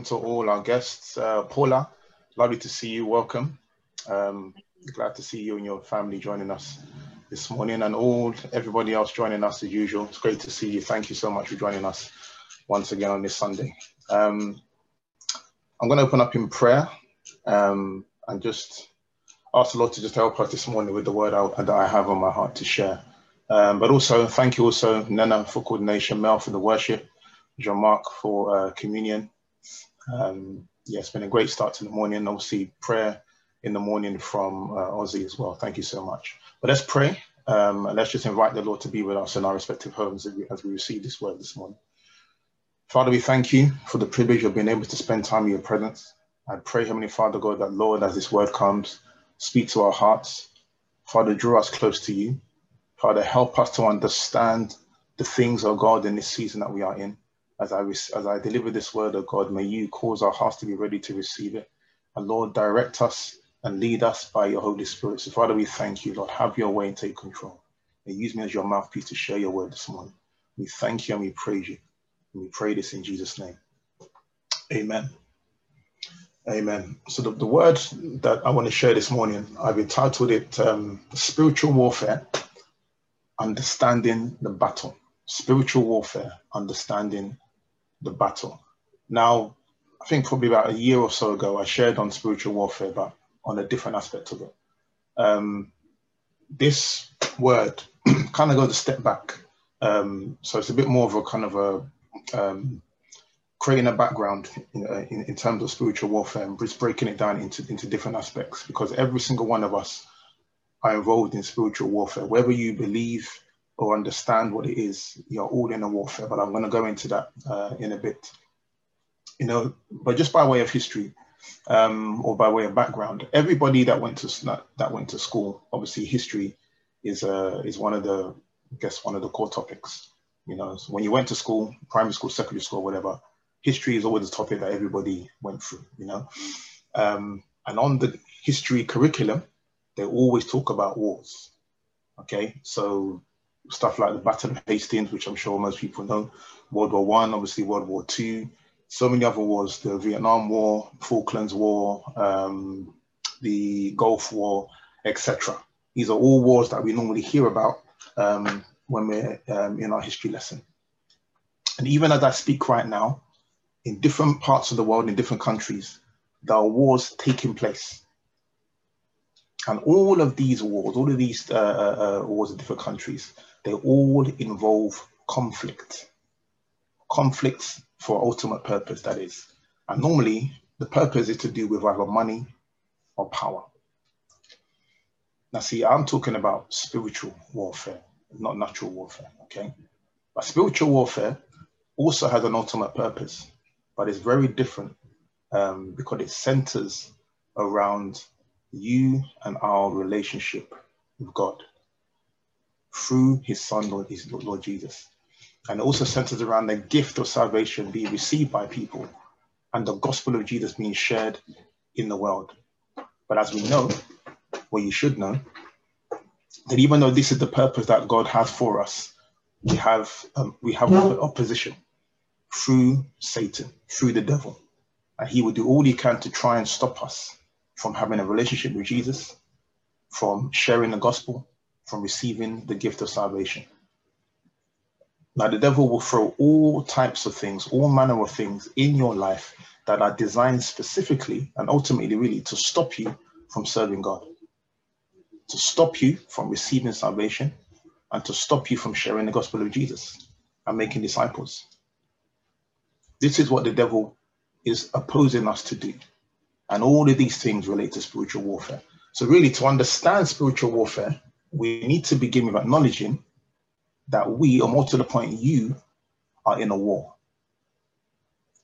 welcome to all our guests. Uh, Paula, lovely to see you. Welcome. Um, glad to see you and your family joining us this morning, and all everybody else joining us as usual. It's great to see you. Thank you so much for joining us once again on this Sunday. Um, I'm going to open up in prayer um, and just ask the Lord to just help us this morning with the word I, that I have on my heart to share. Um, but also, thank you also, Nana, for coordination, Mel for the worship, Jean-Marc for uh, communion. Um, yeah, it's been a great start to the morning. Obviously, prayer in the morning from uh, Ozzy as well. Thank you so much. But let's pray. Um, and let's just invite the Lord to be with us in our respective homes as we, as we receive this word this morning. Father, we thank you for the privilege of being able to spend time in your presence. I pray, Heavenly Father God, that Lord, as this word comes, speak to our hearts. Father, draw us close to you. Father, help us to understand the things, of God, in this season that we are in. As I, as I deliver this word, of God, may you cause our hearts to be ready to receive it. And Lord, direct us and lead us by your Holy Spirit. So, Father, we thank you, Lord. Have your way and take control. And use me as your mouthpiece to share your word this morning. We thank you and we praise you. And we pray this in Jesus' name. Amen. Amen. So the, the word that I want to share this morning, I've entitled it um, Spiritual Warfare understanding the battle. Spiritual warfare, understanding the battle. Now, I think probably about a year or so ago, I shared on spiritual warfare, but on a different aspect of it. Um, this word kind of goes a step back. Um, so it's a bit more of a kind of a um, creating a background in, in, in, terms of spiritual warfare and just breaking it down into, into different aspects because every single one of us are involved in spiritual warfare. Whether you believe or understand what it is, you're all in a warfare. But I'm going to go into that uh, in a bit. You know, but just by way of history um, or by way of background, everybody that went to that went to school, obviously, history is uh, is one of the I guess one of the core topics. You know, so when you went to school, primary school, secondary school, whatever, history is always a topic that everybody went through. You know, um, and on the history curriculum, they always talk about wars. Okay, so stuff like the Battle of Hastings, which I'm sure most people know, World War One, obviously World War Two, so many other wars, the Vietnam War, Falklands War, um, the Gulf War, etc. These are all wars that we normally hear about um, when we're um, in our history lesson. And even as I speak right now, in different parts of the world, in different countries, there are wars taking place. And all of these wars, all of these uh, uh, uh, wars in different countries, they all involve conflict. Conflicts for ultimate purpose, that is. And normally, the purpose is to do with either money or power. Now, see, I'm talking about spiritual warfare, not natural warfare, okay? But spiritual warfare also has an ultimate purpose, but it's very different um, because it centers around you and our relationship with God through his son, Lord, his Lord Jesus. And also centers around the gift of salvation being received by people and the gospel of Jesus being shared in the world. But as we know, well, you should know, that even though this is the purpose that God has for us, we have um, we have opposition through Satan, through the devil, and he will do all he can to try and stop us from having a relationship with Jesus, from sharing the gospel, from receiving the gift of salvation. Now, the devil will throw all types of things, all manner of things in your life that are designed specifically and ultimately, really, to stop you from serving God, to stop you from receiving salvation, and to stop you from sharing the gospel of Jesus and making disciples. This is what the devil is opposing us to do. And all of these things relate to spiritual warfare. So, really, to understand spiritual warfare, we need to begin with acknowledging that we, or more to the point, you are in a war.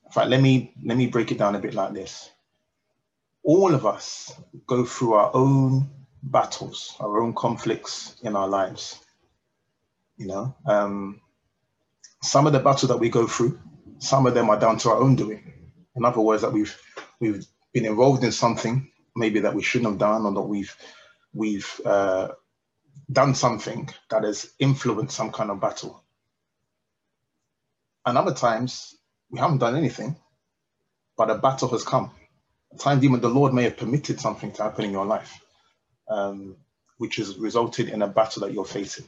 In fact, let me let me break it down a bit like this. All of us go through our own battles, our own conflicts in our lives. You know, um, some of the battles that we go through, some of them are down to our own doing. In other words, that we've we've been involved in something maybe that we shouldn't have done or that we've we've uh, done something that has influenced some kind of battle. And other times we haven't done anything, but a battle has come. At times, even the Lord may have permitted something to happen in your life, um, which has resulted in a battle that you're facing.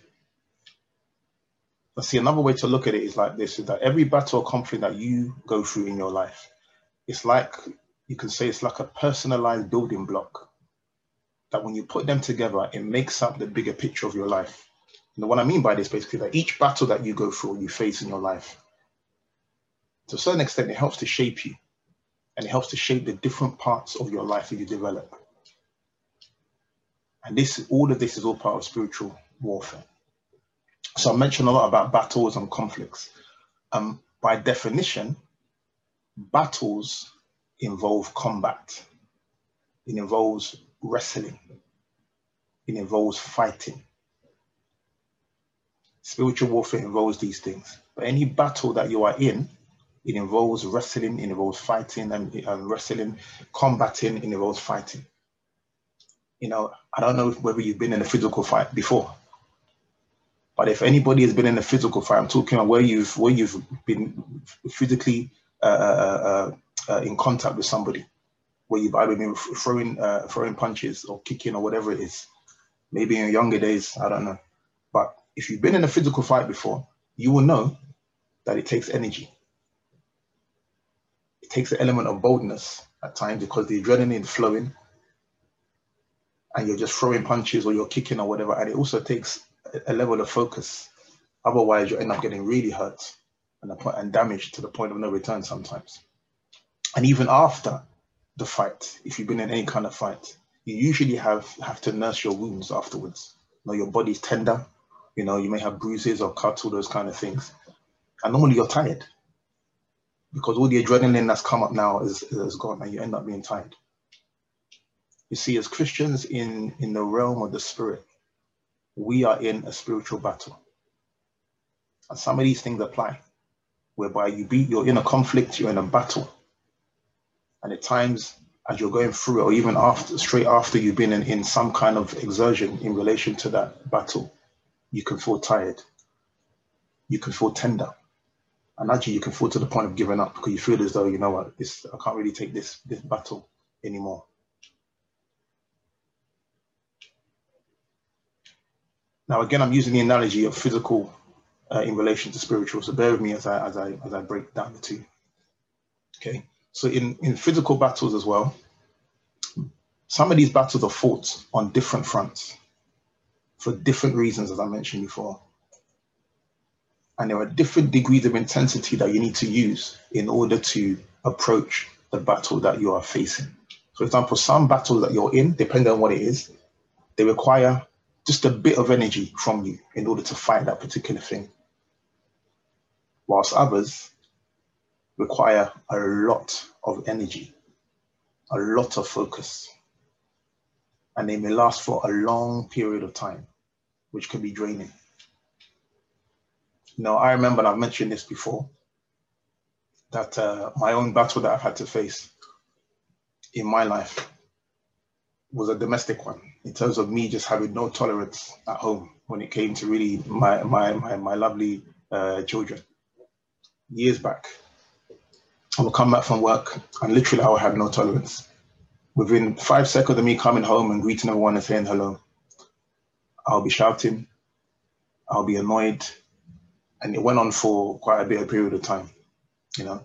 But see, another way to look at it is like this: is that every battle or conflict that you go through in your life, it's like you can say it's like a personalized building block. That when you put them together, it makes up the bigger picture of your life. And what I mean by this, basically, that each battle that you go through, you face in your life, to a certain extent, it helps to shape you and it helps to shape the different parts of your life that you develop. And this, all of this is all part of spiritual warfare. So I mentioned a lot about battles and conflicts. Um, by definition, battles involve combat. It involves wrestling. It involves fighting. Spiritual warfare involves these things. But any battle that you are in it involves wrestling, it involves fighting and, and wrestling, combating, it involves fighting. You know, I don't know whether you've been in a physical fight before, but if anybody has been in a physical fight, I'm talking about where you've where you've been physically uh, uh, uh, uh in contact with somebody, where you've either been throwing uh, throwing punches or kicking or whatever it is. Maybe in younger days, I don't know. But if you've been in a physical fight before, you will know that it takes energy it takes an element of boldness at times because the adrenaline is flowing and you're just throwing punches or you're kicking or whatever. And it also takes a level of focus. Otherwise, you end up getting really hurt and, and damaged to the point of no return sometimes. And even after the fight, if you've been in any kind of fight, you usually have, have to nurse your wounds afterwards. You know, your body's tender, you know, you may have bruises or cuts, all those kind of things. And normally you're tired because all the adrenaline that's come up now is, is gone and you end up being tired. You see, as Christians in, in the realm of the spirit, we are in a spiritual battle. And some of these things apply, whereby you beat, you're in a conflict, you're in a battle. And at times, as you're going through it, or even after, straight after you've been in, in some kind of exertion in relation to that battle, you can feel tired. You can feel tender and actually you can feel to the point of giving up because you feel as though you know what this I can't really take this this battle anymore. Now again, I'm using the analogy of physical uh, in relation to spiritual. So bear with me as I as I as I break down the two. Okay, so in in physical battles as well, some of these battles are fought on different fronts for different reasons, as I mentioned before and there are different degrees of intensity that you need to use in order to approach the battle that you are facing. For example, some battles that you're in, depending on what it is, they require just a bit of energy from you in order to fight that particular thing. Whilst others require a lot of energy, a lot of focus, and they may last for a long period of time, which can be draining. Now, I remember, and I've mentioned this before, that uh, my own battle that I've had to face in my life was a domestic one in terms of me just having no tolerance at home when it came to really my my my, my lovely uh, children. Years back, I would come back from work and literally I would have no tolerance. Within five seconds of me coming home and greeting everyone and saying hello, I'll be shouting, I'll be annoyed, and it went on for quite a bit of period of time, you know,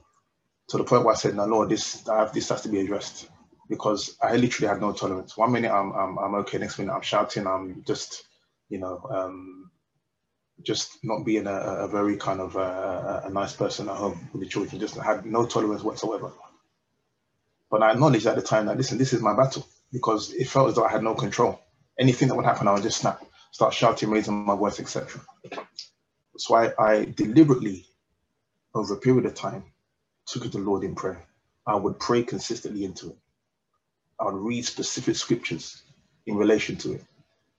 to the point where I said, "No, Lord, this I have, this has to be addressed," because I literally had no tolerance. One minute I'm I'm, I'm okay, next minute I'm shouting, I'm just, you know, um, just not being a, a very kind of uh, a nice person at home with the children. Just had no tolerance whatsoever. But I acknowledged at the time that listen, this is my battle because it felt as though I had no control. Anything that would happen, I would just snap, start shouting, raising my voice, etc. That's why I deliberately, over a period of time, took it to the Lord in prayer. I would pray consistently into it. I would read specific scriptures in relation to it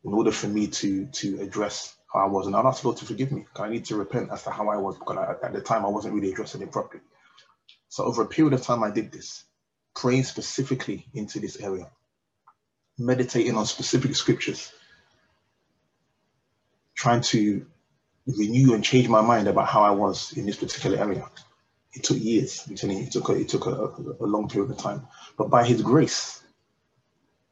in order for me to to address how I was. And I'd ask Lord to forgive me. I need to repent as to how I was because I, at the time I wasn't really addressing it properly. So over a period of time, I did this, praying specifically into this area, meditating on specific scriptures, trying to renew and change my mind about how I was in this particular area It took years. It took a, it took a, a long period of time. But by His grace,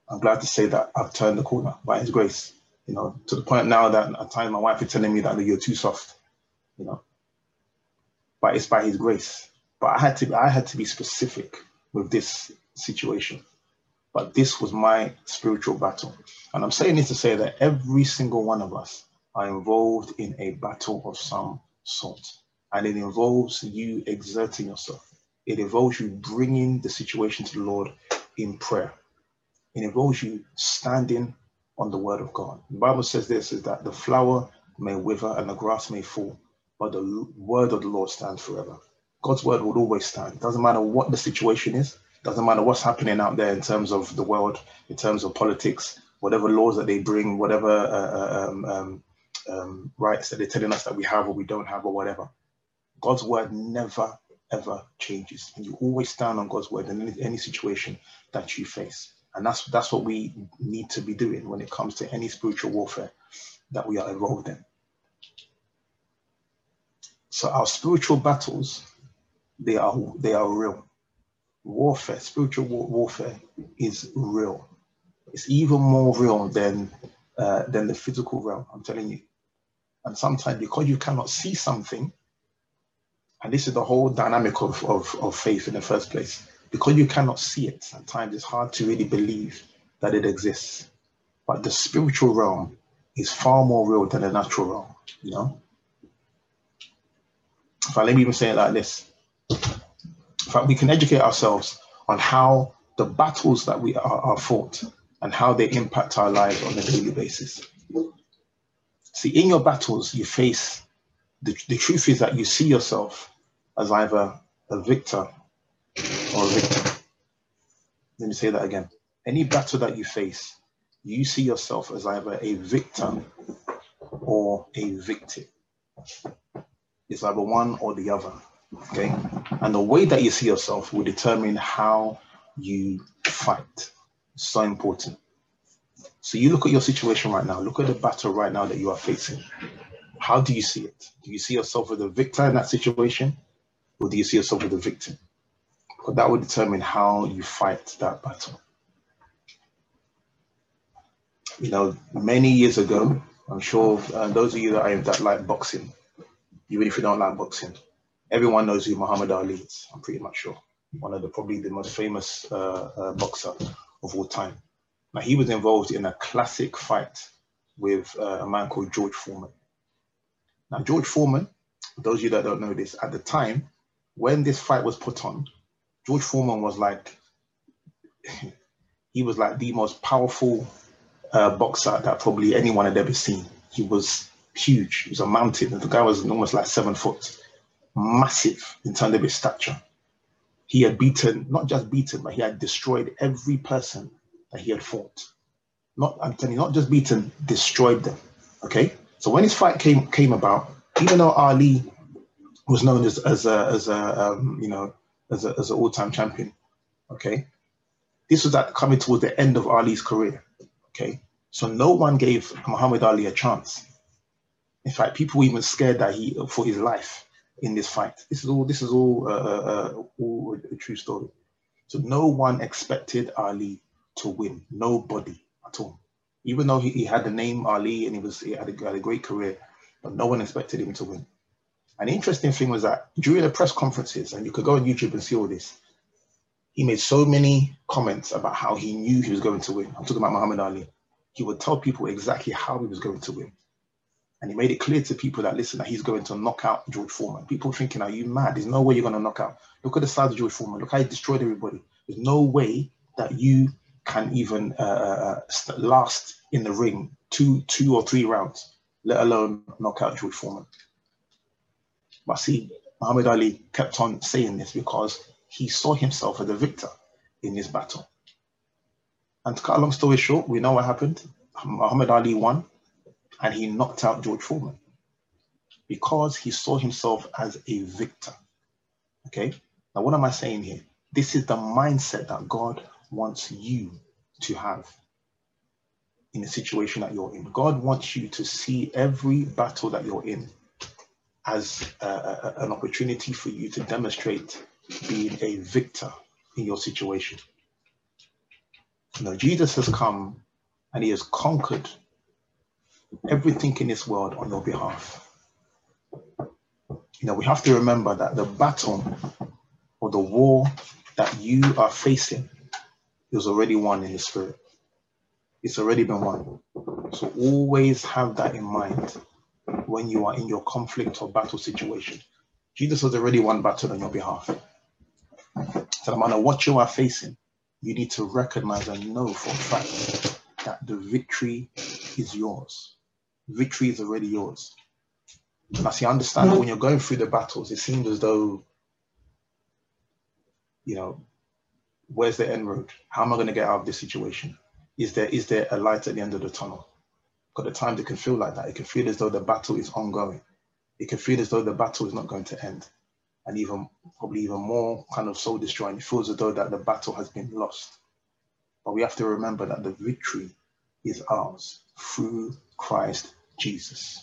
I'm glad to say that I've turned the corner by His grace. You know, to the point now that at times my wife is telling me that you're too soft. You know, but it's by His grace. But I had to I had to be specific with this situation. But this was my spiritual battle. And I'm saying this to say that every single one of us are involved in a battle of some sort. And it involves you exerting yourself. It involves you bringing the situation to the Lord in prayer. It involves you standing on the word of God. The Bible says this is that the flower may wither and the grass may fall, but the word of the Lord stands forever. God's word will always stand. It doesn't matter what the situation is, doesn't matter what's happening out there in terms of the world, in terms of politics, whatever laws that they bring, whatever uh, uh, um, um, um, rights that they're telling us that we have or we don't have or whatever. God's word never ever changes, and you always stand on God's word in any, any situation that you face. And that's that's what we need to be doing when it comes to any spiritual warfare that we are involved in. So our spiritual battles, they are they are real warfare, spiritual warfare is real. It's even more real than uh, than the physical realm. I'm telling you. And sometimes because you cannot see something, and this is the whole dynamic of, of, of faith in the first place, because you cannot see it, at times it's hard to really believe that it exists. But the spiritual realm is far more real than the natural realm, you know? If I let me even say it like this In fact, we can educate ourselves on how the battles that we are, are fought and how they impact our lives on a daily basis. See, in your battles, you face the, the truth is that you see yourself as either a victor or victim. Let me say that again. Any battle that you face, you see yourself as either a victor or a victim. It's either one or the other. Okay. And the way that you see yourself will determine how you fight. So important. So you look at your situation right now, look at the battle right now that you are facing. How do you see it? Do you see yourself as a victor in that situation? Or do you see yourself as a victim? Because that will determine how you fight that battle. You know, many years ago, I'm sure uh, those of you that, that like boxing, even if you don't like boxing, everyone knows who Muhammad Ali is. I'm pretty much sure one of the probably the most famous uh, uh, boxer of all time. Now he was involved in a classic fight with uh, a man called George Foreman. Now George Foreman, those of you that don't know this, at the time when this fight was put on, George Foreman was like he was like the most powerful uh, boxer that probably anyone had ever seen. He was huge. He was a mountain. The guy was almost like seven foot massive in terms of his stature. He had beaten, not just beaten, but he had destroyed every person that he had fought. Not, I'm telling you, not just beaten, destroyed them. Okay. So when his fight came came about, even though Ali was known as as a, as a um, you know as a, as an all-time champion, okay, this was at coming towards the end of Ali's career. Okay, so no one gave Muhammad Ali a chance. In fact, people were even scared that he for his life in this fight. This is all. This is all. Uh, uh, uh, all a true story. So no one expected Ali to win. Nobody at all. Even though he, he had the name Ali and he was he had a, had a great career, but no one expected him to win. An interesting thing was that during the press conferences, and you could go on YouTube and see all this, he made so many comments about how he knew he was going to win. I'm talking about Muhammad Ali. He would tell people exactly how he was going to win. And he made it clear to people that listen, that he's going to knock out George Foreman. People thinking, are you mad? There's no way you're going to knock out. Look at the size of George Foreman. Look how he destroyed everybody. There's no way that you can even uh, uh, uh last in the ring two, two or three rounds, let alone knock out George Foreman. But see, Muhammad Ali kept on saying this because he saw himself as a victor in this battle. And to cut a long story short, we know what happened. Muhammad Ali won and he knocked out George Foreman because he saw himself as a victor. Okay, now what am I saying here? This is the mindset that God wants you to have in the situation that you're in. God wants you to see every battle that you're in as a, a, an opportunity for you to demonstrate being a victor in your situation. You know, Jesus has come and he has conquered everything in this world on your behalf. You know, we have to remember that the battle or the war that you are facing is already won in the spirit. It's already been won. So always have that in mind when you are in your conflict or battle situation. Jesus has already won battle on your behalf. So no matter what you are facing, you need to recognize and know for a fact that the victory is yours. Victory is already yours. And as you understand that when you're going through the battles, it seems as though, you know, where's the end road? How am I going to get out of this situation? Is there is there a light at the end of the tunnel? Because at times it can feel like that. It can feel as though the battle is ongoing. It can feel as though the battle is not going to end. And even probably even more kind of soul destroying. It feels as though that the battle has been lost. But we have to remember that the victory is ours through Christ Jesus.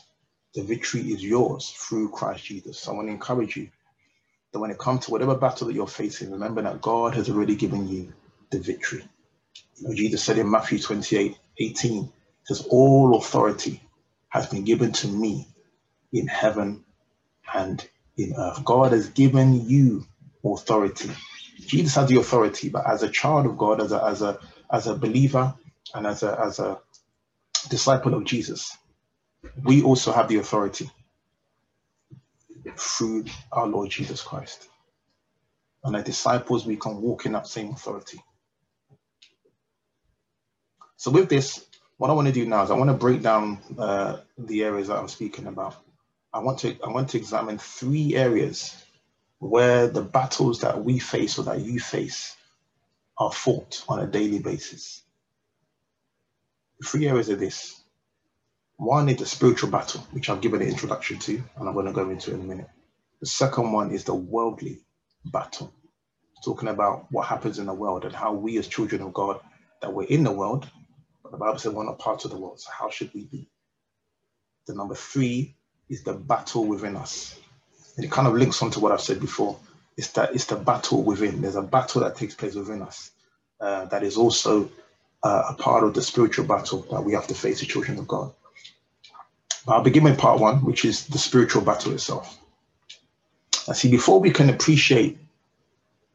The victory is yours through Christ Jesus. So I want to encourage you that when it comes to whatever battle that you're facing, remember that God has already given you the victory. You know, Jesus said in Matthew 28 18, says, All authority has been given to me in heaven and in earth. God has given you authority. Jesus has the authority, but as a child of God, as a as a as a believer, and as a as a disciple of Jesus, we also have the authority through our Lord Jesus Christ. And as disciples, we can walk in that same authority. So with this, what I want to do now is I want to break down uh, the areas that I'm speaking about. I want to I want to examine three areas where the battles that we face or that you face are fought on a daily basis. Three areas of this. One is the spiritual battle, which I've given an introduction to, and I'm going to go into in a minute. The second one is the worldly battle, talking about what happens in the world and how we as children of God, that we're in the world, but the Bible says we're not part of the world. So how should we be? The number three is the battle within us. And it kind of links on to what I've said before. It's that it's the battle within. There's a battle that takes place within us uh, that is also uh, a part of the spiritual battle that we have to face as children of God. I'll begin with part one, which is the spiritual battle itself. I see, before we can appreciate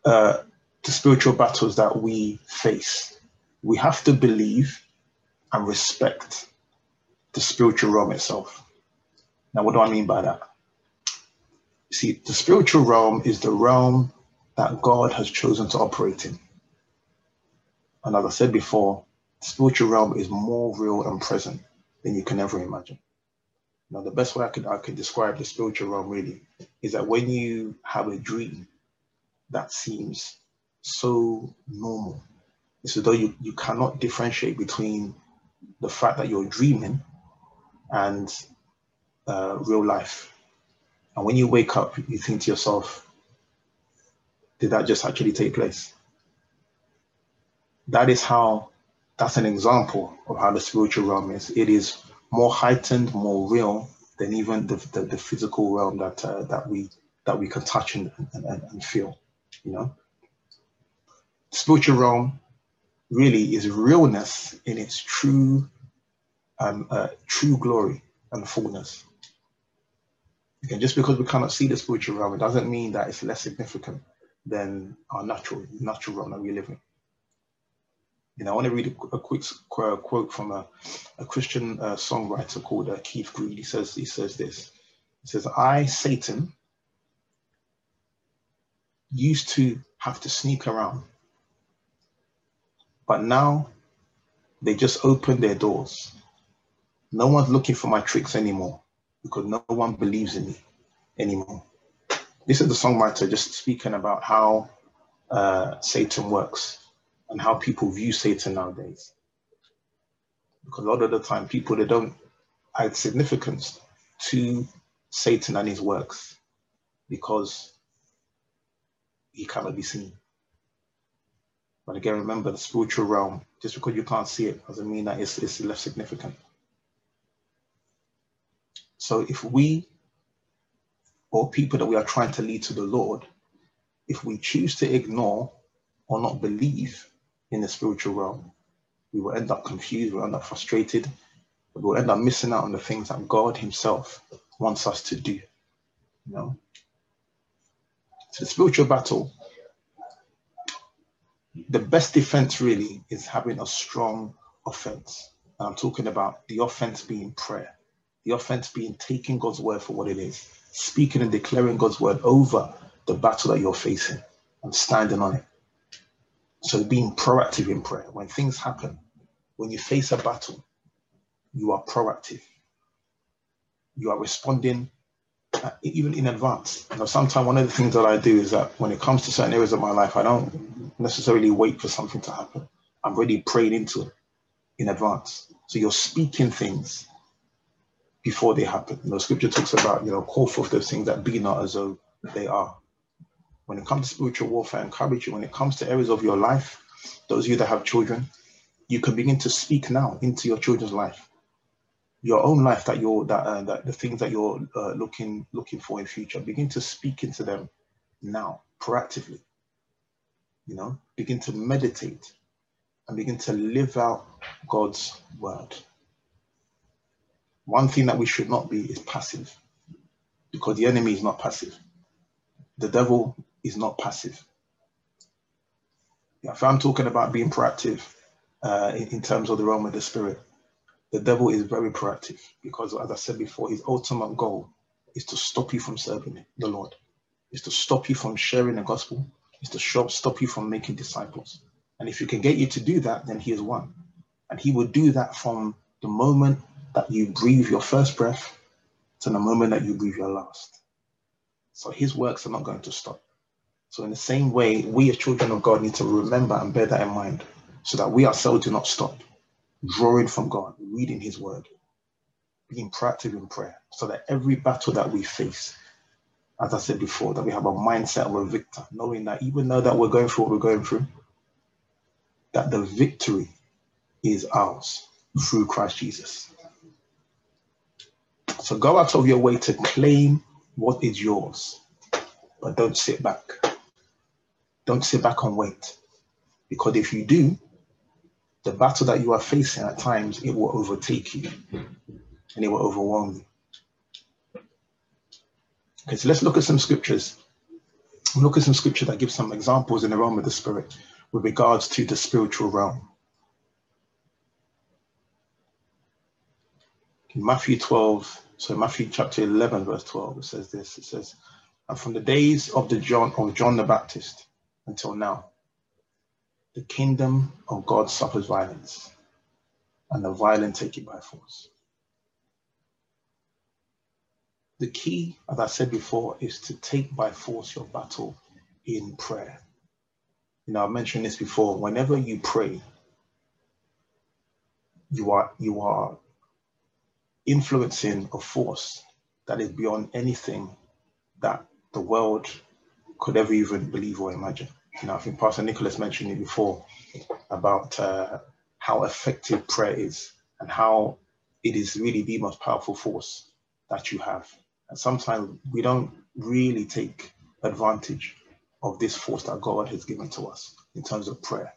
uh, the spiritual battles that we face, we have to believe and respect the spiritual realm itself. Now, what do I mean by that? See, the spiritual realm is the realm that God has chosen to operate in. And as I said before, the spiritual realm is more real and present than you can ever imagine. Now, the best way I could I could describe the spiritual realm really is that when you have a dream that seems so normal, it's as though you, you cannot differentiate between the fact that you're dreaming and uh, real life. And when you wake up, you think to yourself, did that just actually take place? That is how, that's an example of how the spiritual realm is. It is more heightened, more real than even the, the, the physical realm that uh, that we that we can touch and, and, and feel. You know, spiritual realm really is realness in its true um, uh, true glory and fullness. Again, just because we cannot see the spiritual realm, it doesn't mean that it's less significant than our natural natural realm that we live in. You know, I want to read a, a quick quote from a, a Christian uh, songwriter called uh, Keith Green. He says, he says this. He says, I, Satan, used to have to sneak around, but now they just open their doors. No one's looking for my tricks anymore because no one believes in me anymore. This is the songwriter just speaking about how uh, Satan works and how people view Satan nowadays. Because a lot of the time, people they don't add significance to Satan and his works because he cannot be seen. But again, remember the spiritual realm, just because you can't see it doesn't mean that it's, it's less significant. So if we or people that we are trying to lead to the Lord, if we choose to ignore or not believe in the spiritual realm, we will end up confused, we'll end up frustrated, we will end up missing out on the things that God Himself wants us to do. You know? So the spiritual battle, the best defense really is having a strong offense. And I'm talking about the offense being prayer, the offense being taking God's word for what it is, speaking and declaring God's word over the battle that you're facing and standing on it. So being proactive in prayer. When things happen, when you face a battle, you are proactive. You are responding uh, even in advance. You know, sometimes one of the things that I do is that when it comes to certain areas of my life, I don't necessarily wait for something to happen. I'm ready praying into it in advance. So you're speaking things before they happen. You know, scripture talks about, you know, call forth those things that be not as though they are. When it comes to spiritual warfare, I encourage you, when it comes to areas of your life, those of you that have children, you can begin to speak now into your children's life. Your own life that you're that, uh, that the things that you're uh, looking looking for in future, begin to speak into them now, proactively. You know, begin to meditate and begin to live out God's word. One thing that we should not be is passive because the enemy is not passive. The devil is not passive. If I'm talking about being proactive uh, in, in terms of the realm of the spirit, the devil is very proactive because, as I said before, his ultimate goal is to stop you from serving the Lord, is to stop you from sharing the gospel, is to stop you from making disciples. And if you can get you to do that, then he has won. And he will do that from the moment that you breathe your first breath to the moment that you breathe your last. So his works are not going to stop. So in the same way, we as children of God need to remember and bear that in mind so that we ourselves do not stop drawing from God, reading his word, being proactive in prayer, so that every battle that we face, as I said before, that we have a mindset of a victor, knowing that even though that we're going through what we're going through, that the victory is ours through Christ Jesus. So go out of your way to claim what is yours, but don't sit back. Don't sit back and wait. Because if you do, the battle that you are facing at times, it will overtake you and it will overwhelm you. Okay, so let's look at some scriptures. look at some scripture that gives some examples in the realm of the spirit with regards to the spiritual realm. In Matthew 12, so in Matthew chapter 11, verse 12, it says this. It says, And from the days of the John of John the Baptist until now, the kingdom of God suffers violence, and the violent take it by force. The key, as I said before, is to take by force your battle in prayer. You know, I mentioned this before. Whenever you pray, you are you are influencing a force that is beyond anything that the world could ever even believe or imagine. You know, I think Pastor Nicholas mentioned it before about uh, how effective prayer is and how it is really the most powerful force that you have. And sometimes we don't really take advantage of this force that God has given to us in terms of prayer.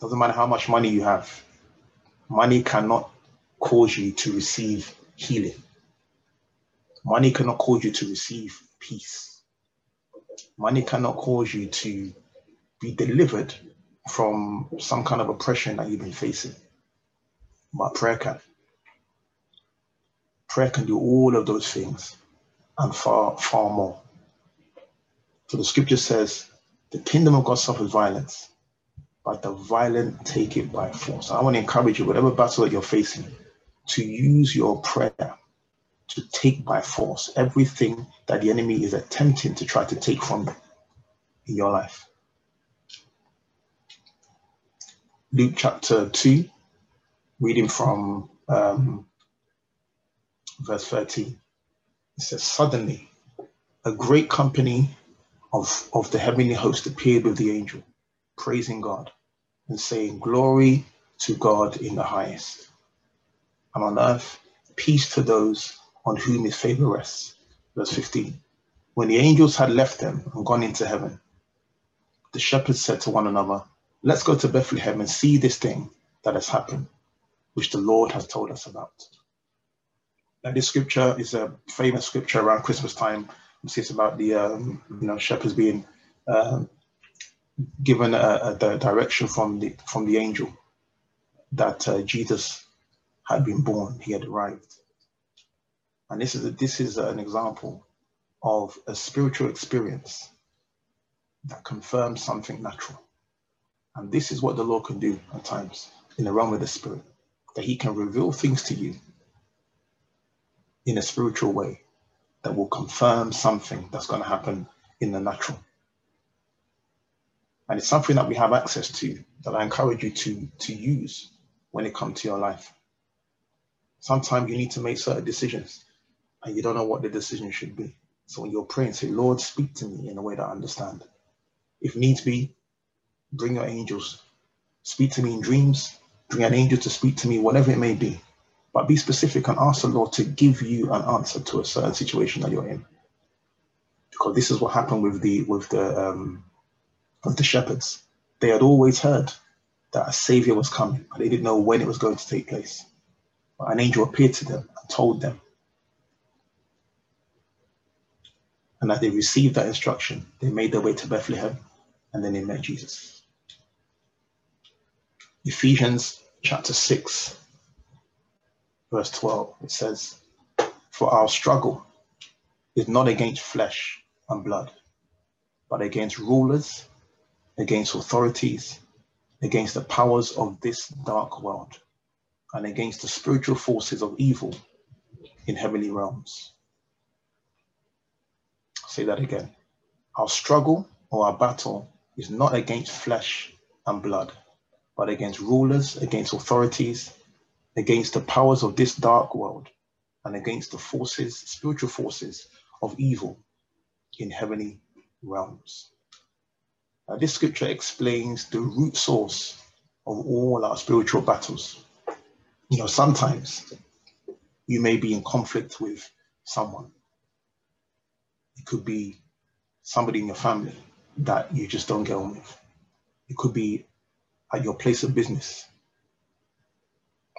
Doesn't matter how much money you have, money cannot cause you to receive healing. Money cannot cause you to receive peace. Money cannot cause you to be delivered from some kind of oppression that you've been facing. But prayer can. Prayer can do all of those things and far, far more. So the scripture says, the kingdom of God suffers violence, but the violent take it by force. I want to encourage you, whatever battle that you're facing, to use your prayer to take by force everything that the enemy is attempting to try to take from you in your life. Luke chapter 2, reading from um, verse 13. It says, Suddenly, a great company of, of the heavenly host appeared with the angel, praising God and saying, Glory to God in the highest, and on earth, peace to those on whom his favor rests. Verse 15. When the angels had left them and gone into heaven, the shepherds said to one another, Let's go to Bethlehem and see this thing that has happened, which the Lord has told us about. Now, this scripture is a famous scripture around Christmas time. It's about the um, you know shepherds being um, given a, a, direction from the from the angel that uh, Jesus had been born, he had arrived. And this is a, this is an example of a spiritual experience that confirms something natural. And this is what the Lord can do at times in the realm of the spirit, that he can reveal things to you in a spiritual way that will confirm something that's going to happen in the natural. And it's something that we have access to that I encourage you to, to use when it comes to your life. Sometimes you need to make certain decisions and you don't know what the decision should be. So when you're praying, say, Lord, speak to me in a way that I understand. If needs be, bring your angels. Speak to me in dreams, bring an angel to speak to me, whatever it may be. But be specific and ask the Lord to give you an answer to a certain situation that you're in. Because this is what happened with the with the um, with the shepherds. They had always heard that a savior was coming, but they didn't know when it was going to take place. But an angel appeared to them and told them. And that they received that instruction, they made their way to Bethlehem and then they met Jesus. Ephesians chapter 6, verse 12, it says, For our struggle is not against flesh and blood, but against rulers, against authorities, against the powers of this dark world, and against the spiritual forces of evil in heavenly realms. I'll say that again. Our struggle or our battle is not against flesh and blood, but against rulers, against authorities, against the powers of this dark world, and against the forces, spiritual forces of evil in heavenly realms. Uh, this scripture explains the root source of all our spiritual battles. You know, sometimes you may be in conflict with someone. It could be somebody in your family that you just don't get on with. It could be at your place of business.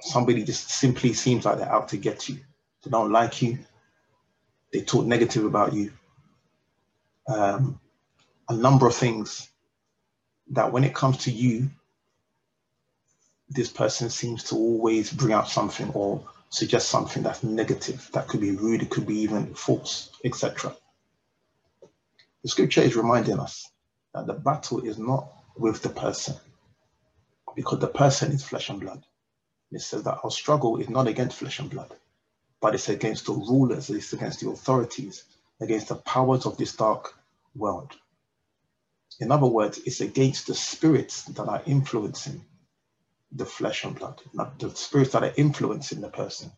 Somebody just simply seems like they're out to get you. They don't like you. They talk negative about you. Um, a number of things that when it comes to you, this person seems to always bring out something or suggest something that's negative. That could be rude, it could be even false, etc. The scripture is reminding us that the battle is not with the person because the person is flesh and blood. It says that our struggle is not against flesh and blood, but it's against the rulers, it's against the authorities, against the powers of this dark world. In other words, it's against the spirits that are influencing the flesh and blood, not the spirits that are influencing the person.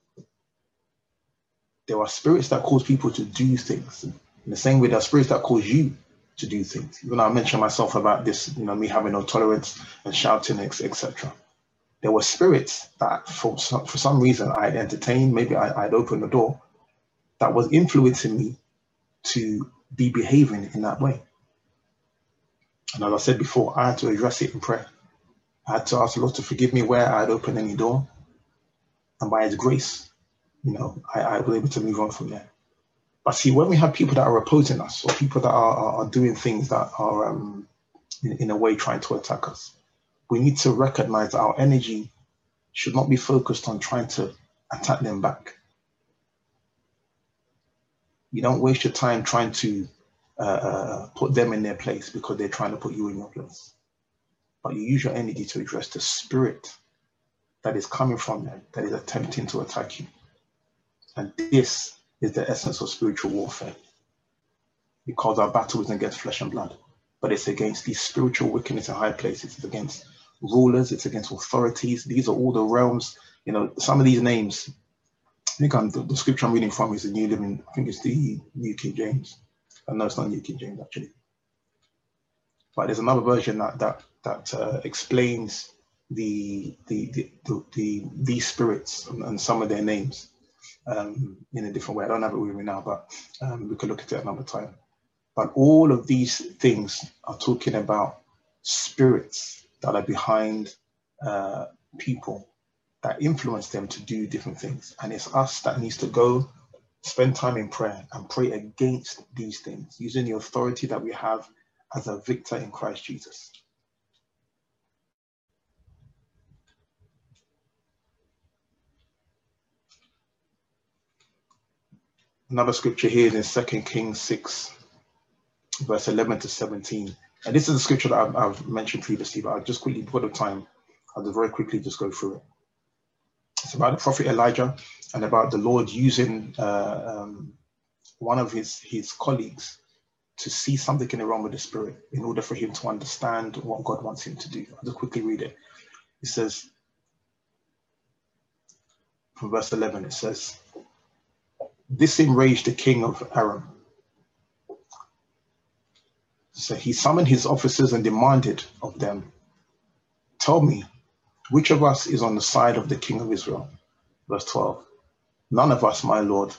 There are spirits that cause people to do things. In the same way, there are spirits that cause you to do things. Even I mentioned myself about this, you know, me having no tolerance and shouting, etc. There were spirits that, for some, for some reason, I entertained. Maybe I, I'd opened the door that was influencing me to be behaving in that way. And as I said before, I had to address it in prayer. I had to ask the Lord to forgive me where I had opened any door. And by His grace, you know, I, I was able to move on from there. But see, when we have people that are opposing us or people that are, are, are doing things that are, um, in, in a way, trying to attack us, we need to recognize that our energy should not be focused on trying to attack them back. You don't waste your time trying to uh, uh, put them in their place because they're trying to put you in your place. But you use your energy to address the spirit that is coming from them, that is attempting to attack you. And this is the essence of spiritual warfare. Because our battle isn't against flesh and blood, but it's against these spiritual wickedness in high places. It's against rulers, it's against authorities. These are all the realms. You know, some of these names, I think I'm, the, the scripture I'm reading from is the New Living, I think it's the New King James. Uh, no, it's not New King James actually. But there's another version that that that uh, explains the the, the the, the spirits and, and, some of their names. um, in a different way. I don't have it with me now, but um, we could look at it another time. But all of these things are talking about spirits that are behind uh, people that influence them to do different things. And it's us that needs to go spend time in prayer and pray against these things using the authority that we have as a victor in Christ Jesus. Another scripture here is in 2 Kings 6, verse 11 to 17. And this is a scripture that I've, I've mentioned previously, but I'll just quickly, put the time, I'll just very quickly just go through it. It's about the prophet Elijah and about the Lord using uh, um, one of his, his colleagues to see something in the realm of the spirit in order for him to understand what God wants him to do. I'll just quickly read it. It says, from verse 11, it says, This enraged the king of Aram. So he summoned his officers and demanded of them, Tell me, which of us is on the side of the king of Israel? Verse 12. None of us, my lord,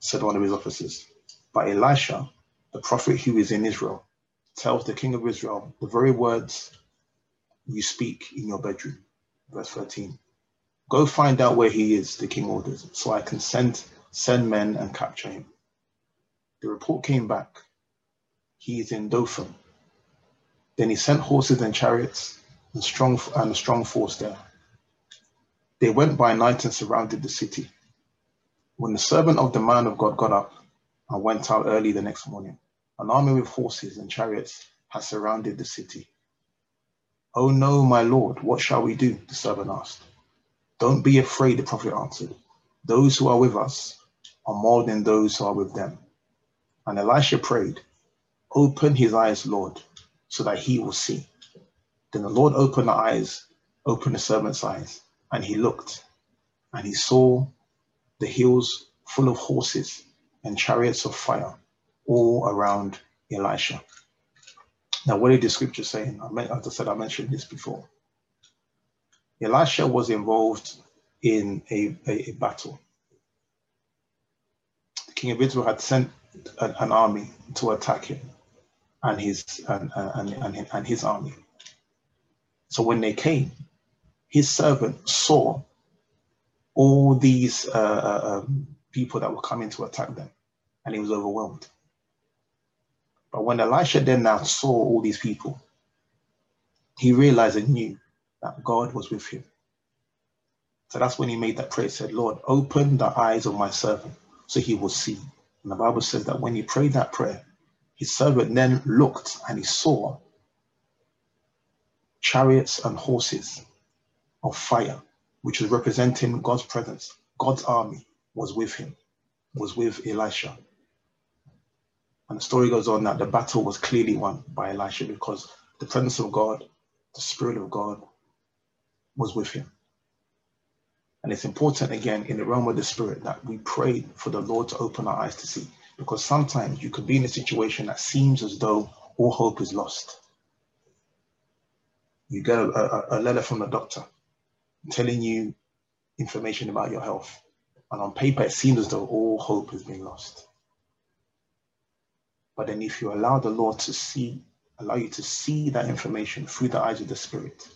said one of his officers. But Elisha, the prophet who is in Israel, tells the king of Israel the very words you speak in your bedroom. Verse 13. Go find out where he is, the king orders, so I can send, send men and capture him. The report came back. He is in Dothan. Then he sent horses and chariots and strong and a strong force there. They went by night and surrounded the city. When the servant of the man of God got up and went out early the next morning, an army with horses and chariots had surrounded the city. Oh no, my lord, what shall we do? The servant asked. Don't be afraid, the prophet answered. Those who are with us are more than those who are with them. And Elisha prayed, Open his eyes, Lord, so that he will see. Then the Lord opened the eyes, opened the servant's eyes, and he looked, and he saw the hills full of horses and chariots of fire all around Elisha. Now, what did the scripture say? As I said, I mentioned this before. Elisha was involved in a, a, a battle. The king of Israel had sent an, an army to attack him and his and, and, and, and his army. So when they came, his servant saw all these uh, uh, um, people that were coming to attack them, and he was overwhelmed. But when Elisha then now saw all these people, he realized and knew that God was with him. So that's when he made that prayer, said, Lord, open the eyes of my servant so he will see. And the Bible says that when he prayed that prayer, his servant then looked and he saw chariots and horses of fire, which was representing God's presence. God's army was with him, was with Elisha. And the story goes on that the battle was clearly won by Elisha because the presence of God, the Spirit of God, was with him. And it's important, again, in the realm of the Spirit, that we pray for the Lord to open our eyes to see. Because sometimes you could be in a situation that seems as though all hope is lost you get a, a, a letter from the doctor telling you information about your health. And on paper, it seems as though all hope has been lost. But then if you allow the Lord to see, allow you to see that information through the eyes of the Spirit,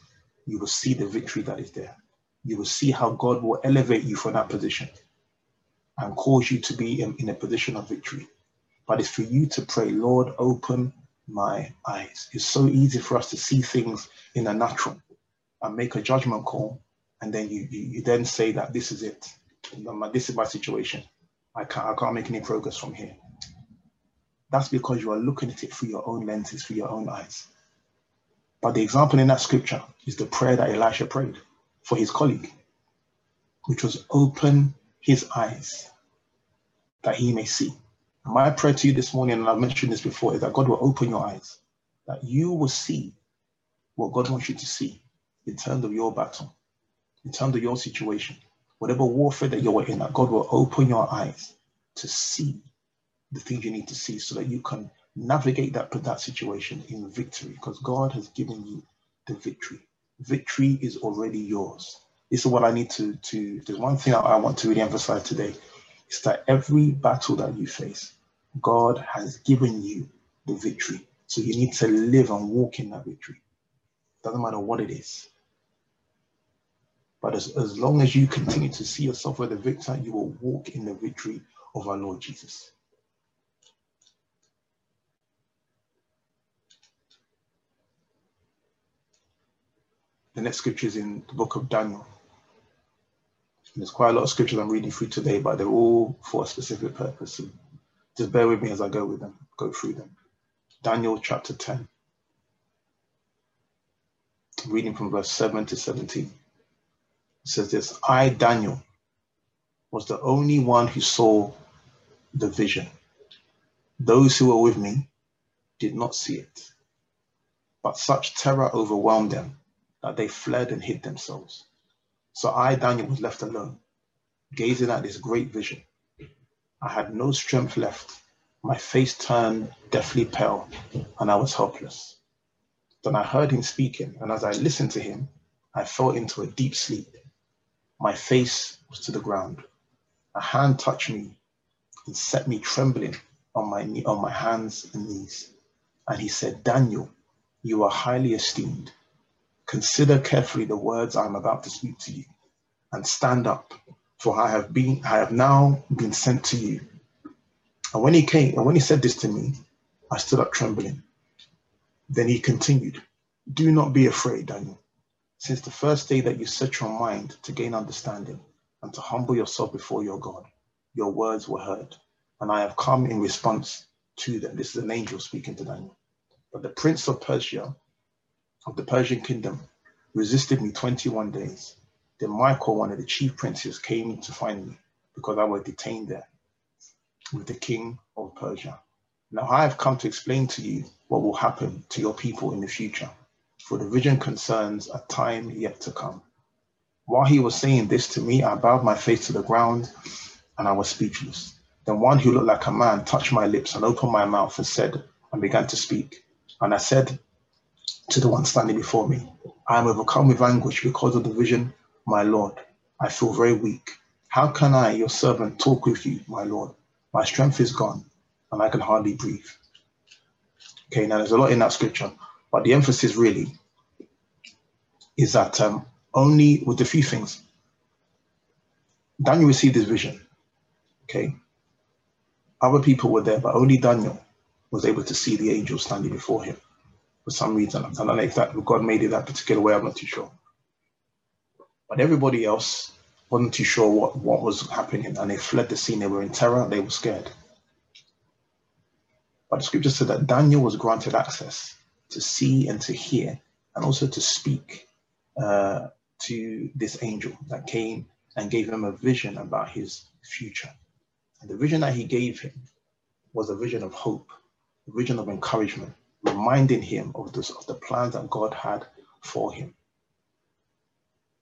you will see the victory that is there. You will see how God will elevate you from that position and cause you to be in, in a position of victory. But it's for you to pray, Lord, open my eyes. It's so easy for us to see things in a natural and make a judgment call. And then you, you, you then say that this is it. This is my situation. I can't, I can't make any progress from here. That's because you are looking at it through your own lenses, through your own eyes. But the example in that scripture is the prayer that Elisha prayed for his colleague, which was open his eyes that he may see. My prayer to you this morning, and I've mentioned this before, is that God will open your eyes, that you will see what God wants you to see in terms of your battle, in terms of your situation, whatever warfare that you're in, that God will open your eyes to see the things you need to see so that you can navigate that, that situation in victory because God has given you the victory. Victory is already yours. This is what I need to, to there's one thing I want to really emphasize today is that every battle that you face, God has given you the victory. So you need to live and walk in that victory. Doesn't matter what it is. But as, as long as you continue to see yourself as the victor, you will walk in the victory of our Lord Jesus. The next scripture is in the book of Daniel. There's quite a lot of scriptures I'm reading through today, but they're all for a specific purpose. So just bear with me as I go with them, go through them. Daniel chapter 10. Reading from verse 7 to 17. It says this I, Daniel, was the only one who saw the vision. Those who were with me did not see it, but such terror overwhelmed them that they fled and hid themselves. So I, Daniel, was left alone, gazing at this great vision. I had no strength left. My face turned deathly pale, and I was helpless. Then I heard him speaking, and as I listened to him, I fell into a deep sleep. My face was to the ground. A hand touched me and set me trembling on my, on my hands and knees. And he said, Daniel, you are highly esteemed. Consider carefully the words I am about to speak to you, and stand up, for I have been I have now been sent to you. And when he came, and when he said this to me, I stood up trembling. Then he continued, Do not be afraid, Daniel. Since the first day that you set your mind to gain understanding and to humble yourself before your God, your words were heard, and I have come in response to them. This is an angel speaking to Daniel. But the prince of Persia of the Persian kingdom resisted me 21 days. Then Michael, one of the chief princes, came to find me because I was detained there with the king of Persia. Now I have come to explain to you what will happen to your people in the future, for the vision concerns a time yet to come. While he was saying this to me, I bowed my face to the ground and I was speechless. Then one who looked like a man touched my lips and opened my mouth and said, and began to speak. And I said, to the one standing before me. I am overcome with anguish because of the vision, my Lord. I feel very weak. How can I, your servant, talk with you, my Lord? My strength is gone and I can hardly breathe. Okay, now there's a lot in that scripture, but the emphasis really is that um, only with a few things. Daniel received this vision. Okay. Other people were there, but only Daniel was able to see the angel standing before him for some reason. I don't know if that God made it that particular way. I'm not too sure. But everybody else wasn't too sure what, what was happening, and they fled the scene. They were in terror. They were scared. But the scripture said that Daniel was granted access to see and to hear, and also to speak uh, to this angel that came and gave him a vision about his future. And the vision that he gave him was a vision of hope, a vision of encouragement, reminding him of, of the plans that God had for him.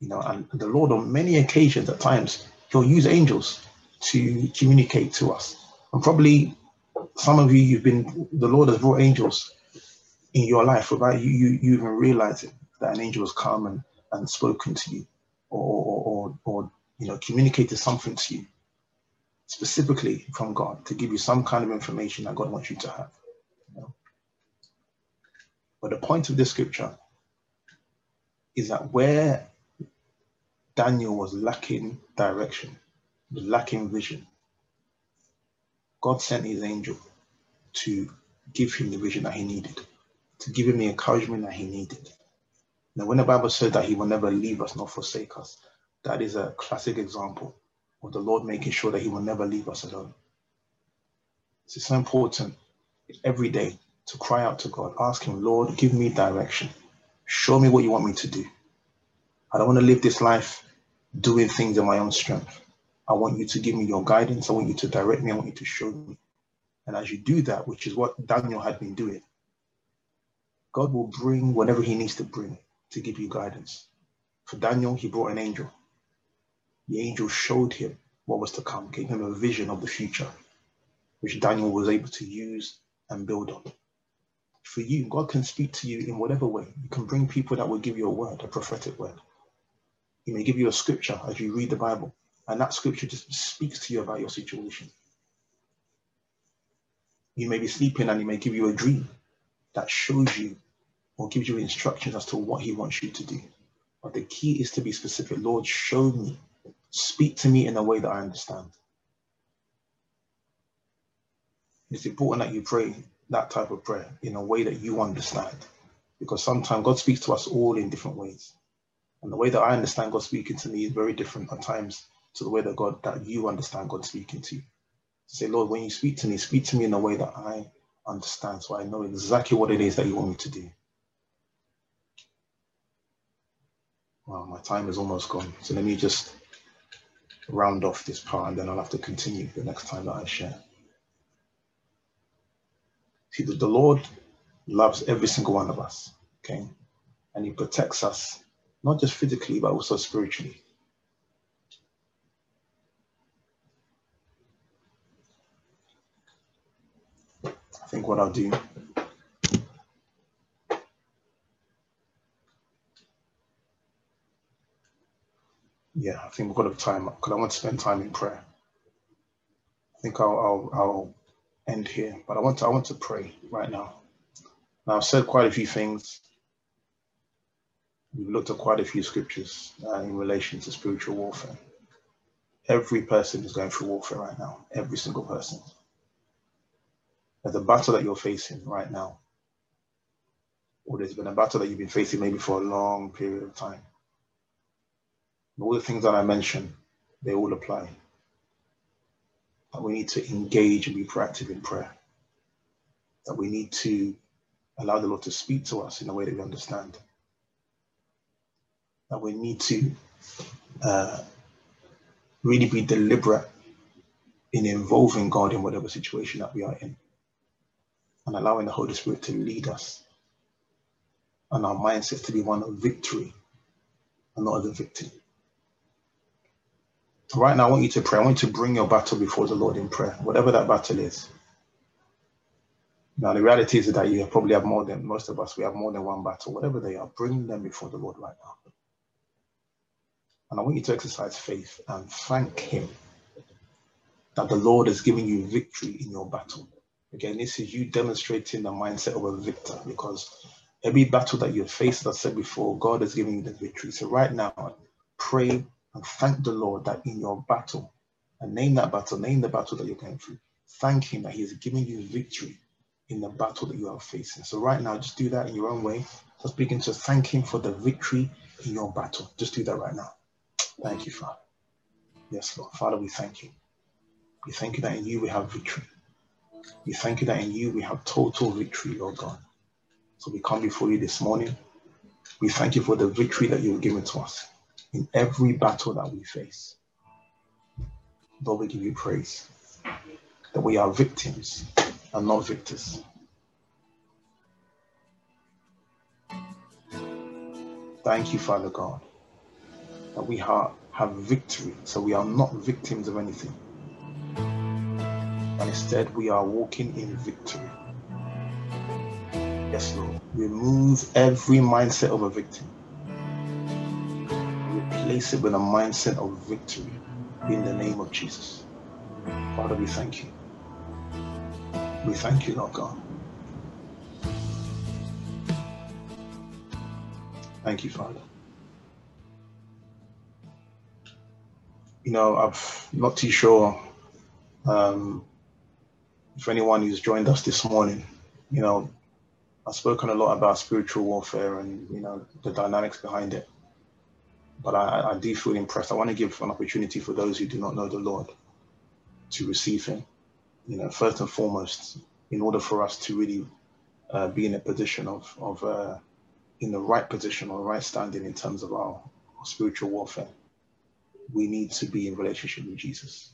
You know, and the Lord on many occasions at times, he'll use angels to communicate to us. And probably some of you, you've been, the Lord has brought angels in your life without you, you, you even realizing that an angel has come and, and spoken to you or, or, or, you know, communicated something to you specifically from God to give you some kind of information that God wants you to have. But the point of this scripture is that where Daniel was lacking direction, lacking vision, God sent his angel to give him the vision that he needed, to give him the encouragement that he needed. Now, when the Bible says that he will never leave us nor forsake us, that is a classic example of the Lord making sure that he will never leave us alone. It's so important every day to cry out to God, ask Him, Lord, give me direction. Show me what you want me to do. I don't want to live this life doing things in my own strength. I want you to give me your guidance. I want you to direct me. I want you to show me. And as you do that, which is what Daniel had been doing, God will bring whatever he needs to bring to give you guidance. For Daniel, he brought an angel. The angel showed him what was to come, gave him a vision of the future, which Daniel was able to use and build on for you, God can speak to you in whatever way. You can bring people that will give you a word, a prophetic word. He may give you a scripture as you read the Bible. And that scripture just speaks to you about your situation. You may be sleeping and he may give you a dream that shows you or gives you instructions as to what he wants you to do. But the key is to be specific. Lord, show me, speak to me in a way that I understand. It's important that you pray that type of prayer in a way that you understand. Because sometimes God speaks to us all in different ways. And the way that I understand God speaking to me is very different at times to the way that God that you understand God speaking to you. say, Lord, when you speak to me, speak to me in a way that I understand so I know exactly what it is that you want me to do. Well, my time is almost gone. So let me just round off this part and then I'll have to continue the next time that I share. See, the, Lord loves every single one of us, okay? And He protects us, not just physically, but also spiritually. I think what I'll do yeah, I think we've got a time up because I want to spend time in prayer. I think I'll, I'll, I'll end here, but I want to I want to pray right now. Now I've said quite a few things. We've looked at quite a few scriptures uh, in relation to spiritual warfare. Every person is going through warfare right now. Every single person. There's a battle that you're facing right now, or there's been a battle that you've been facing maybe for a long period of time all the things that I mentioned, they all apply. That we need to engage and be proactive in prayer. That we need to allow the Lord to speak to us in a way that we understand. That we need to uh, really be deliberate in involving God in whatever situation that we are in and allowing the Holy Spirit to lead us and our mindsets to be one of victory and not of the victim. Right now, I want you to pray. I want you to bring your battle before the Lord in prayer, whatever that battle is. Now, the reality is that you probably have more than most of us. We have more than one battle, whatever they are. Bring them before the Lord right now. And I want you to exercise faith and thank Him that the Lord has given you victory in your battle. Again, this is you demonstrating the mindset of a victor because every battle that you face, as I said before, God has given you the victory. So, right now, pray and thank the Lord that in your battle, and name that battle, name the battle that you're going through. Thank Him that He has given you victory in the battle that you are facing. So, right now, just do that in your own way. Just begin to thank Him for the victory in your battle. Just do that right now. Thank you, Father. Yes, Lord. Father, we thank you. We thank you that in you we have victory. We thank you that in you we have total victory, Lord God. So we come before you this morning. We thank you for the victory that you have given to us in every battle that we face. Lord, we give you praise that we are victims and not victors. Thank you, Father God, that we have, have victory, so we are not victims of anything. And instead, we are walking in victory. Yes, Lord. Remove every mindset of a victim replace it with a mindset of victory in the name of Jesus. Father, we thank you. We thank you, Lord God. Thank you, Father. You know, I'm not too sure um, if anyone who's joined us this morning, you know, I've spoken a lot about spiritual warfare and, you know, the dynamics behind it but I, I do feel impressed. I want to give an opportunity for those who do not know the Lord to receive Him. You know, first and foremost, in order for us to really uh, be in a position of, of uh, in the right position or right standing in terms of our, our spiritual warfare, we need to be in relationship with Jesus.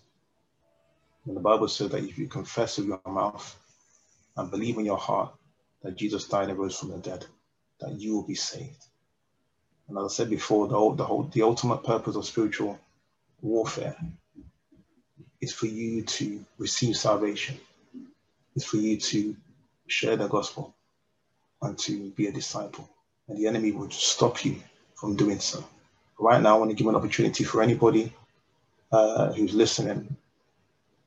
And the Bible says that if you confess with your mouth and believe in your heart that Jesus died and rose from the dead, that you will be saved. And as I said before, the, the whole the ultimate purpose of spiritual warfare is for you to receive salvation. It's for you to share the gospel and to be a disciple. And the enemy would stop you from doing so. Right now, I want to give an opportunity for anybody uh, who's listening,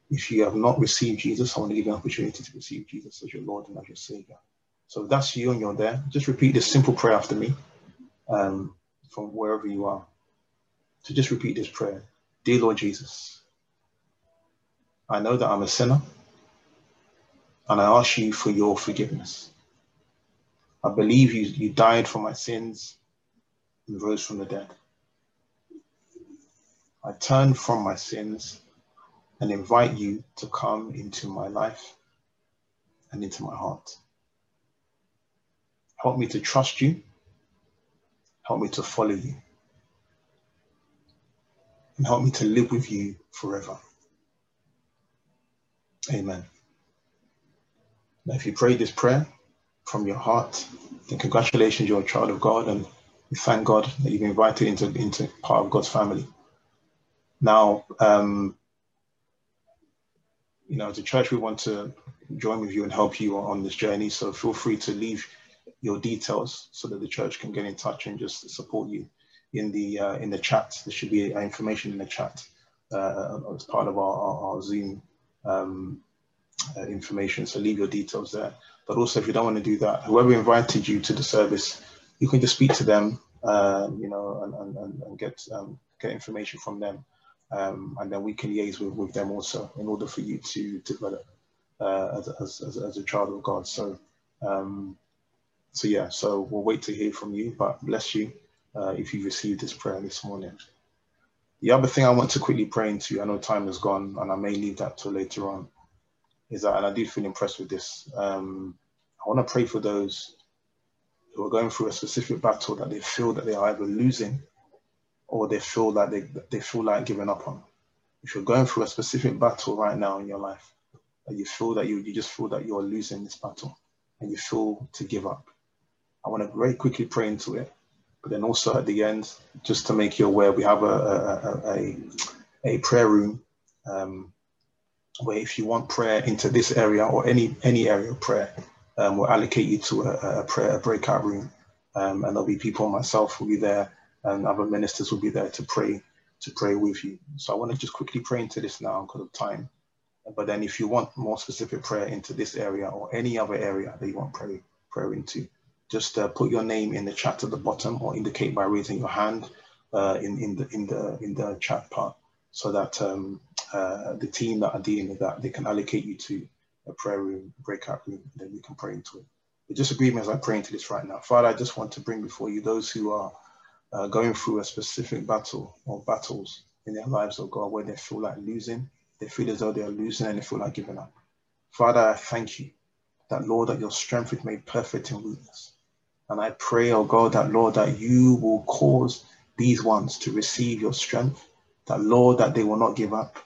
if you have not received Jesus, I want to give you an opportunity to receive Jesus as your Lord and as your Savior. So if that's you and you're there, just repeat this simple prayer after me um, from wherever you are. So just repeat this prayer. Dear Lord Jesus, I know that I'm a sinner and I ask you for your forgiveness. I believe you, you died for my sins and rose from the dead. I turn from my sins and invite you to come into my life and into my heart. Help me to trust you. Help me to follow you. And help me to live with you forever. Amen. Now, if you pray this prayer from your heart, then congratulations, you're a child of God, and we thank God that you've been invited into, into part of God's family. Now, um, you know, as a church, we want to join with you and help you on this journey. So feel free to leave your details so that the church can get in touch and just support you in the uh, in the chat. There should be information in the chat uh, as part of our, our, our Zoom um, uh, information. So leave your details there. But also, if you don't want to do that, whoever invited you to the service, you can just speak to them, um, you know, and, and, and get um, get information from them um, and then we can liaise with, with them also in order for you to develop uh, as, as, as, as, a child of God. So, um, so yeah, so we'll wait to hear from you, but bless you uh, if you received this prayer this morning. The other thing I want to quickly pray into, I know time has gone and I may leave that till later on, is that, and I do feel impressed with this, um, I want to pray for those who are going through a specific battle that they feel that they are either losing or they feel like they, they feel like giving up on. If you're going through a specific battle right now in your life, and you feel that you, you just feel that you're losing this battle and you feel to give up, I want to very quickly pray into it. But then also at the end, just to make you aware, we have a, a, a, a prayer room um, where if you want prayer into this area or any any area of prayer, um, we'll allocate you to a, a prayer a breakout room. Um, and there'll be people, myself will be there and other ministers will be there to pray to pray with you. So I want to just quickly pray into this now because of time. But then if you want more specific prayer into this area or any other area that you want prayer, prayer into, just uh, put your name in the chat at the bottom or indicate by raising your hand uh, in, in, the, in, the, in the chat part so that um, uh, the team that are dealing with that, they can allocate you to a prayer room, breakout room, and then we can pray into it. But just agree as I pray into this right now. Father, I just want to bring before you those who are uh, going through a specific battle or battles in their lives, oh God, where they feel like losing, they feel as though they are losing and they feel like giving up. Father, I thank you that, Lord, that your strength is made perfect in weakness. And I pray, oh God, that, Lord, that you will cause these ones to receive your strength, that, Lord, that they will not give up.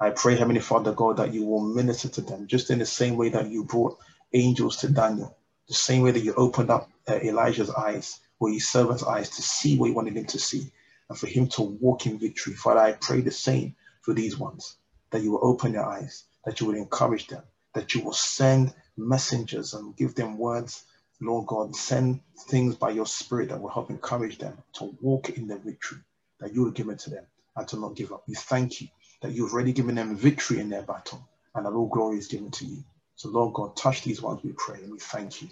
I pray, Heavenly Father, God, that you will minister to them just in the same way that you brought angels to Daniel, the same way that you opened up uh, Elijah's eyes or his servant's eyes to see what he wanted him to see and for him to walk in victory. Father, I pray the same for these ones, that you will open their eyes, that you will encourage them, that you will send messengers and give them words. Lord God, send things by your spirit that will help encourage them to walk in the victory, that you will give it to them and to not give up. We thank you that you've already given them victory in their battle and that all glory is given to you. So, Lord God, touch these ones, we pray, and we thank you.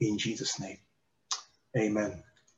In Jesus' name. Amen.